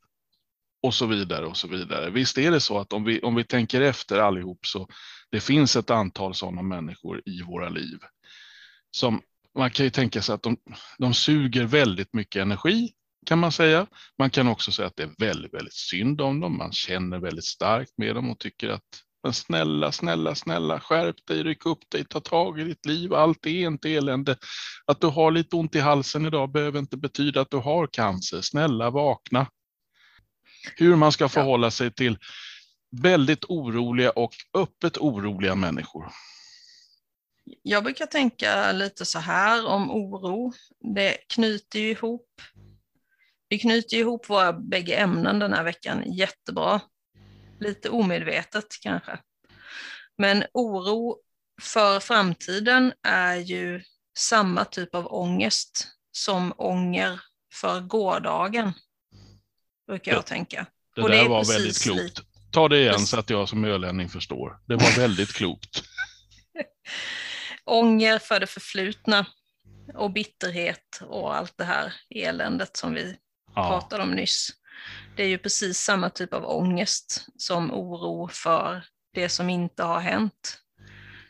och så vidare och så vidare. Visst är det så att om vi, om vi tänker efter allihop så det finns ett antal sådana människor i våra liv som man kan ju tänka sig att de, de suger väldigt mycket energi kan man säga. Man kan också säga att det är väldigt, väldigt synd om dem. Man känner väldigt starkt med dem och tycker att men snälla, snälla, snälla, skärp dig, ryck upp dig, ta tag i ditt liv. Allt är inte elände. Att du har lite ont i halsen idag behöver inte betyda att du har cancer. Snälla, vakna. Hur man ska förhålla sig till väldigt oroliga och öppet oroliga människor. Jag brukar tänka lite så här om oro. Det knyter ju ihop. Vi knyter ihop våra bägge ämnen den här veckan jättebra. Lite omedvetet kanske. Men oro för framtiden är ju samma typ av ångest som ånger för gårdagen, brukar jag ja, tänka. Det där det var väldigt klokt. Ta det igen så att jag som ölänning förstår. Det var väldigt klokt. [LAUGHS] ånger för det förflutna och bitterhet och allt det här eländet som vi ja. pratade om nyss. Det är ju precis samma typ av ångest som oro för det som inte har hänt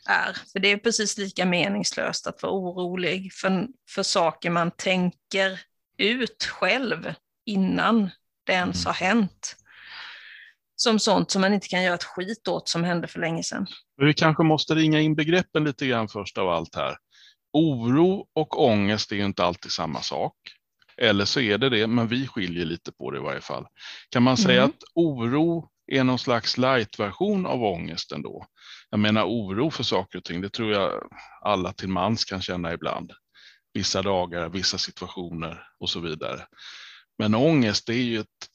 är. För det är precis lika meningslöst att vara orolig för, för saker man tänker ut själv innan det ens har hänt. Som sånt som man inte kan göra ett skit åt som hände för länge sedan. Vi kanske måste ringa in begreppen lite grann först av allt här. Oro och ångest är ju inte alltid samma sak. Eller så är det det, men vi skiljer lite på det i varje fall. Kan man säga mm. att oro är någon slags light-version av ångesten då? Jag menar oro för saker och ting, det tror jag alla till mans kan känna ibland. Vissa dagar, vissa situationer och så vidare. Men ångest det är ju ett,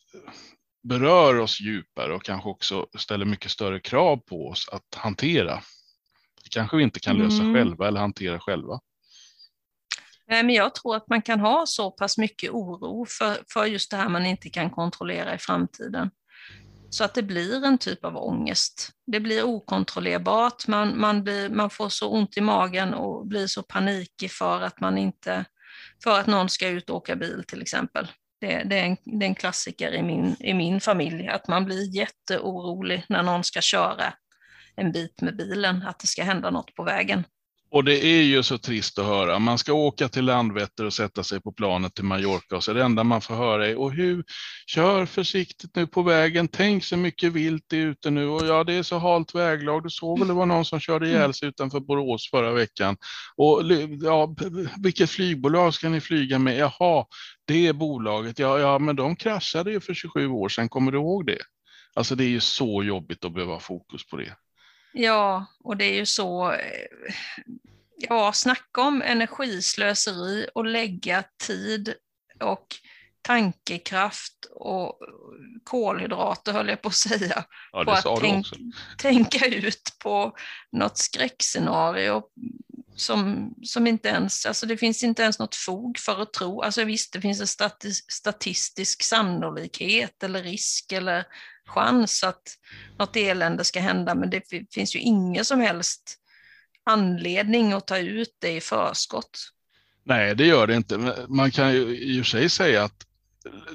berör oss djupare och kanske också ställer mycket större krav på oss att hantera. Det kanske vi inte kan lösa mm. själva eller hantera själva. Nej, men jag tror att man kan ha så pass mycket oro för, för just det här man inte kan kontrollera i framtiden. Så att det blir en typ av ångest. Det blir okontrollerbart, man, man, blir, man får så ont i magen och blir så panikig för att man inte, för att någon ska ut och åka bil till exempel. Det, det, är en, det är en klassiker i min, i min familj, att man blir jätteorolig när någon ska köra en bit med bilen, att det ska hända något på vägen. Och det är ju så trist att höra. Man ska åka till Landvetter och sätta sig på planet till Mallorca och så det enda man får höra är och hur, kör försiktigt nu på vägen, tänk så mycket vilt det är ute nu och ja, det är så halt väglag. Du såg väl det var någon som körde ihjäl sig utanför Borås förra veckan. Och ja, vilket flygbolag ska ni flyga med? Jaha, det är bolaget. Ja, ja, men de kraschade ju för 27 år sedan. Kommer du ihåg det? Alltså, det är ju så jobbigt att behöva ha fokus på det. Ja, och det är ju så, eh, ja, snacka om energislöseri och lägga tid och tankekraft och kolhydrater höll jag på att säga. Ja, på att tänk, tänka ut på något skräckscenario som, som inte ens, alltså det finns inte ens något fog för att tro, alltså visst det finns en statistisk sannolikhet eller risk eller chans att något elände ska hända, men det finns ju ingen som helst anledning att ta ut det i förskott. Nej, det gör det inte. Man kan ju i och för sig säga att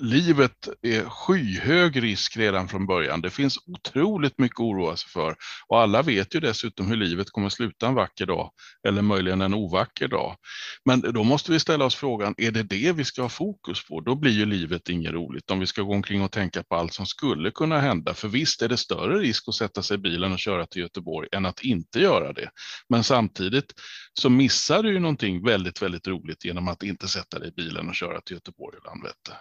livet är skyhög risk redan från början. Det finns otroligt mycket att oroa sig för och alla vet ju dessutom hur livet kommer att sluta en vacker dag eller möjligen en ovacker dag. Men då måste vi ställa oss frågan, är det det vi ska ha fokus på? Då blir ju livet inget roligt om vi ska gå omkring och tänka på allt som skulle kunna hända. För visst är det större risk att sätta sig i bilen och köra till Göteborg än att inte göra det. Men samtidigt så missar du ju någonting väldigt, väldigt roligt genom att inte sätta dig i bilen och köra till Göteborg och Landvetter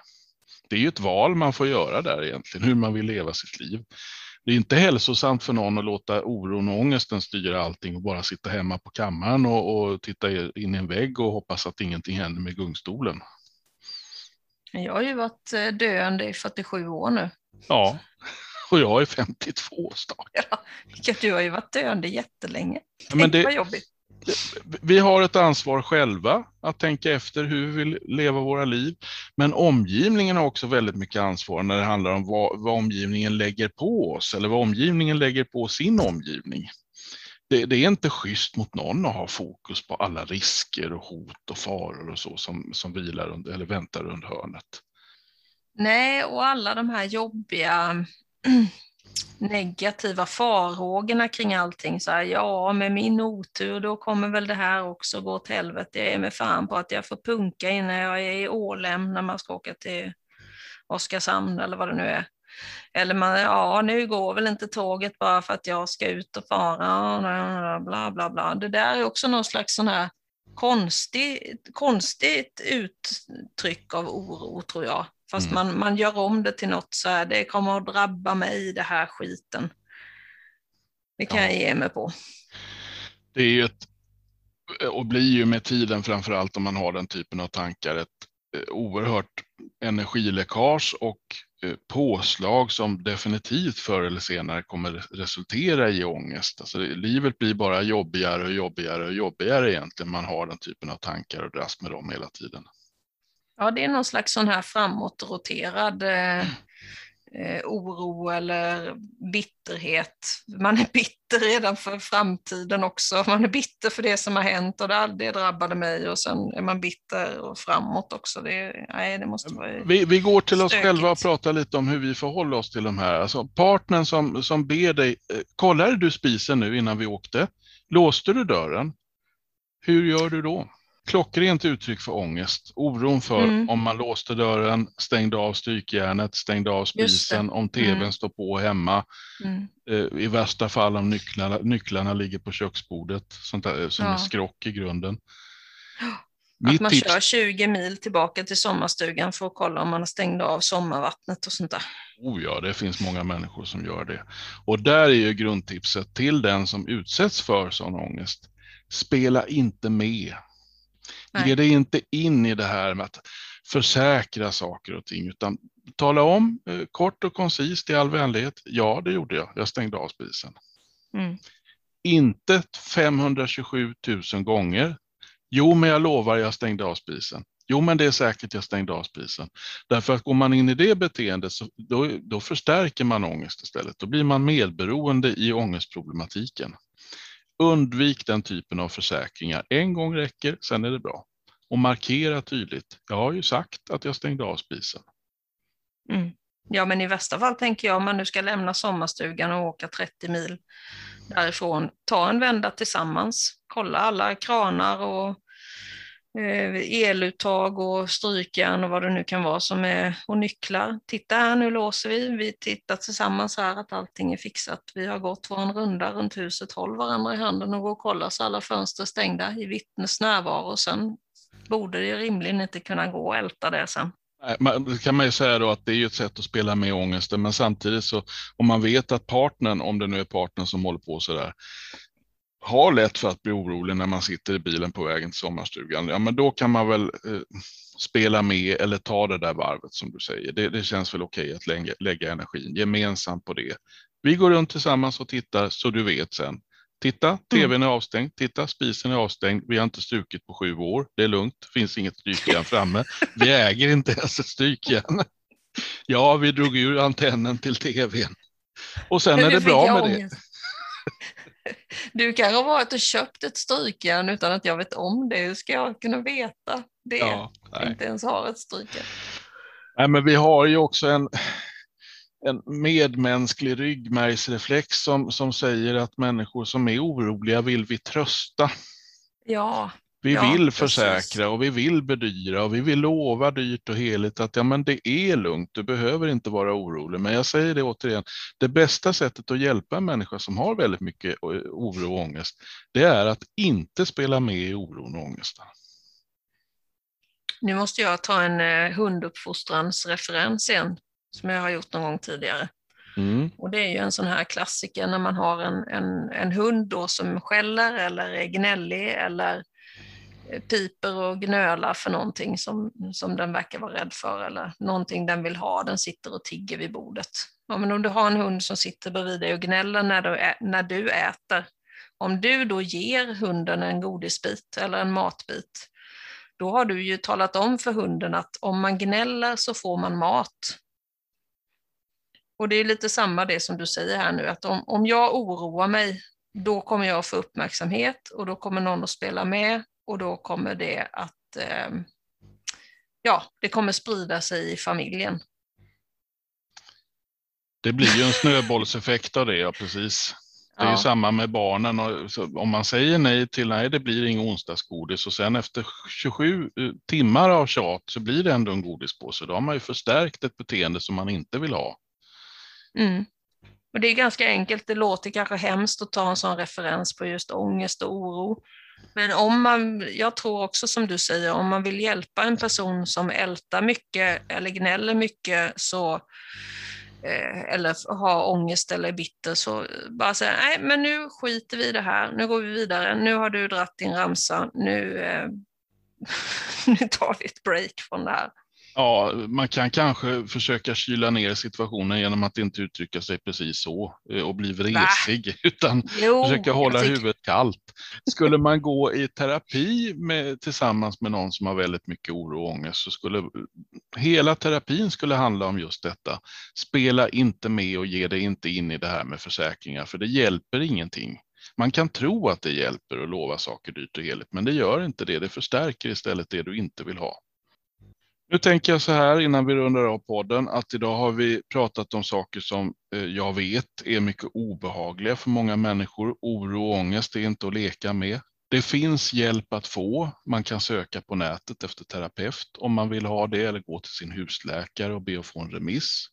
det är ju ett val man får göra där egentligen, hur man vill leva sitt liv. Det är inte hälsosamt för någon att låta oron och ångesten styra allting och bara sitta hemma på kammaren och, och titta in i en vägg och hoppas att ingenting händer med gungstolen. Jag har ju varit eh, döende i 47 år nu. Ja, och jag är 52 snart. Ja, du har ju varit döende jättelänge. Tänk men det, vad jobbigt vi har ett ansvar själva att tänka efter hur vi vill leva våra liv. Men omgivningen har också väldigt mycket ansvar när det handlar om vad, vad omgivningen lägger på oss eller vad omgivningen lägger på sin omgivning. Det, det, är inte schysst mot någon att ha fokus på alla risker och hot och faror och så som, som vilar under, eller väntar runt hörnet. Nej, och alla de här jobbiga negativa farhågorna kring allting. Så här, ja, med min otur då kommer väl det här också gå åt helvete. Jag är med fan på att jag får punka innan jag är i Ålem när man ska åka till Oskarshamn eller vad det nu är. Eller man, ja, nu går väl inte tåget bara för att jag ska ut och fara, bla bla bla. Det där är också någon slags sån här konstigt, konstigt uttryck av oro, tror jag. Fast mm. man, man gör om det till något så här, det kommer att drabba mig, det här skiten. Det kan ja. jag ge mig på. Det är ju ett, och blir ju med tiden, framför allt om man har den typen av tankar, ett eh, oerhört energiläckage och eh, påslag som definitivt förr eller senare kommer resultera i ångest. Alltså livet blir bara jobbigare och jobbigare och jobbigare egentligen. Man har den typen av tankar och dras med dem hela tiden. Ja, det är någon slags sån här framåtroterad eh, eh, oro eller bitterhet. Man är bitter redan för framtiden också. Man är bitter för det som har hänt och det, det drabbade mig och sen är man bitter och framåt också. Det, nej, det måste vara vi, vi går till stökigt. oss själva och pratar lite om hur vi förhåller oss till de här. Alltså, partnern som, som ber dig, eh, kollade du spisen nu innan vi åkte? Låste du dörren? Hur gör du då? Klockrent uttryck för ångest. Oron för mm. om man låste dörren, stängde av strykjärnet, stängde av spisen, om tvn mm. står på hemma. Mm. Eh, I värsta fall om nycklarna, nycklarna ligger på köksbordet, sånt där, som ja. är skrock i grunden. Att man tips... kör 20 mil tillbaka till sommarstugan för att kolla om man stängde av sommarvattnet och sånt där. Oh ja, det finns många människor som gör det. Och där är ju grundtipset till den som utsätts för sån ångest. Spela inte med. Nej. Ge dig inte in i det här med att försäkra saker och ting, utan tala om eh, kort och koncist i all vänlighet. Ja, det gjorde jag. Jag stängde av spisen. Mm. Inte 527 000 gånger. Jo, men jag lovar, jag stängde av spisen. Jo, men det är säkert jag stängde av spisen. Därför att går man in i det beteendet så då, då förstärker man ångest istället. Då blir man medberoende i ångestproblematiken. Undvik den typen av försäkringar. En gång räcker, sen är det bra. Och markera tydligt. Jag har ju sagt att jag stängde av spisen. Mm. Ja, men i värsta fall tänker jag om man nu ska lämna sommarstugan och åka 30 mil därifrån, ta en vända tillsammans, kolla alla kranar och Eh, eluttag och strykjärn och vad det nu kan vara som är, och nycklar. Titta här, nu låser vi. Vi tittar tillsammans här att allting är fixat. Vi har gått vår runda runt huset, håll varandra i handen och gå och kolla så alla fönster är stängda i vittnes närvaro. Sen borde det rimligen inte kunna gå och älta det sen. Det kan man ju säga då att det är ett sätt att spela med ångesten, men samtidigt så om man vet att partnern, om det nu är partnern som håller på så där, har lätt för att bli orolig när man sitter i bilen på vägen till sommarstugan, ja men då kan man väl eh, spela med eller ta det där varvet som du säger. Det, det känns väl okej att lägga, lägga energin gemensamt på det. Vi går runt tillsammans och tittar så du vet sen. Titta, mm. tvn är avstängd. Titta, spisen är avstängd. Vi har inte strukit på sju år. Det är lugnt. Finns inget strykjärn framme. Vi äger inte ens ett strykjärn. Ja, vi drog ur antennen till tvn. Och sen är det bra med det. [LAUGHS] Du kan ha varit och köpt ett strykjärn utan att jag vet om det. Hur ska jag kunna veta det? Ja, inte ens har ett strykjärn. Nej, men vi har ju också en, en medmänsklig ryggmärgsreflex som, som säger att människor som är oroliga vill vi trösta. Ja, vi ja, vill försäkra precis. och vi vill bedyra och vi vill lova dyrt och heligt att ja, men det är lugnt, du behöver inte vara orolig. Men jag säger det återigen, det bästa sättet att hjälpa en människa som har väldigt mycket oro och ångest, det är att inte spela med i oron och ångesten. Nu måste jag ta en eh, hunduppfostransreferens igen, som jag har gjort någon gång tidigare. Mm. Och det är ju en sån här klassiker när man har en, en, en hund då som skäller eller är gnällig eller piper och gnölar för någonting som, som den verkar vara rädd för eller någonting den vill ha, den sitter och tigger vid bordet. Ja, men om du har en hund som sitter bredvid dig och gnäller när du, ä, när du äter, om du då ger hunden en godisbit eller en matbit, då har du ju talat om för hunden att om man gnäller så får man mat. Och det är lite samma det som du säger här nu, att om, om jag oroar mig, då kommer jag få uppmärksamhet och då kommer någon att spela med och då kommer det att eh, ja, det kommer sprida sig i familjen. Det blir ju en snöbollseffekt av det, ja precis. Det är ja. ju samma med barnen. om man säger nej till nej, det blir ingen onsdagsgodis och sen efter 27 eh, timmar av tjat så blir det ändå en godispåse. Då har man ju förstärkt ett beteende som man inte vill ha. Mm. Och det är ganska enkelt, det låter kanske hemskt att ta en sån referens på just ångest och oro. Men om man, jag tror också som du säger, om man vill hjälpa en person som ältar mycket eller gnäller mycket så eh, eller har ångest eller är bitter så bara säga nej men nu skiter vi i det här, nu går vi vidare, nu har du dratt din ramsa, nu, eh, [LAUGHS] nu tar vi ett break från det här. Ja, man kan kanske försöka kyla ner situationen genom att inte uttrycka sig precis så eh, och bli vresig, Va? [LAUGHS] utan jo, försöka hålla tycker... huvudet kallt. Skulle man gå i terapi med, tillsammans med någon som har väldigt mycket oro och ångest så skulle hela terapin skulle handla om just detta. Spela inte med och ge dig inte in i det här med försäkringar, för det hjälper ingenting. Man kan tro att det hjälper och lova saker dyrt och heligt, men det gör inte det. Det förstärker istället det du inte vill ha. Nu tänker jag så här innan vi rundar av podden att idag har vi pratat om saker som eh, jag vet är mycket obehagliga för många människor. Oro och ångest är inte att leka med. Det finns hjälp att få. Man kan söka på nätet efter terapeut om man vill ha det eller gå till sin husläkare och be att få en remiss.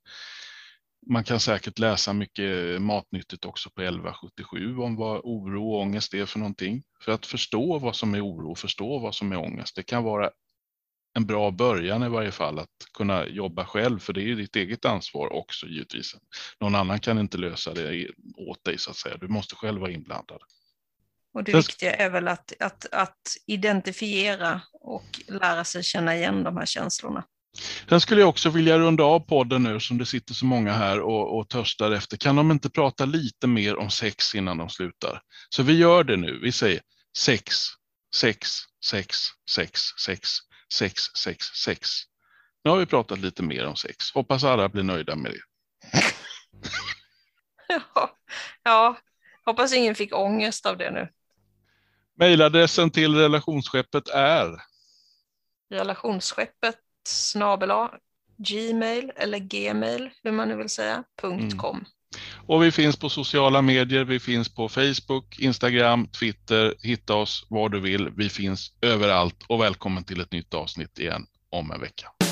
Man kan säkert läsa mycket matnyttigt också på 1177 om vad oro och ångest är för någonting. För att förstå vad som är oro och förstå vad som är ångest. Det kan vara en bra början i varje fall att kunna jobba själv, för det är ju ditt eget ansvar också givetvis. Någon annan kan inte lösa det åt dig så att säga. Du måste själv vara inblandad. Och det viktiga är väl att, att, att identifiera och lära sig känna igen de här känslorna. Sen skulle jag också vilja runda av podden nu som det sitter så många här och, och törstar efter. Kan de inte prata lite mer om sex innan de slutar? Så vi gör det nu. Vi säger sex, sex, sex, sex, sex. 666. Nu har vi pratat lite mer om sex. Hoppas alla blir nöjda med det. ja, ja, hoppas ingen fick ångest av det nu. Mailadressen till relationsskeppet är? Relationsskeppet snabel gmail eller gmail, hur man nu vill säga, mm. Och vi finns på sociala medier, vi finns på Facebook, Instagram, Twitter, hitta oss var du vill. Vi finns överallt och välkommen till ett nytt avsnitt igen om en vecka.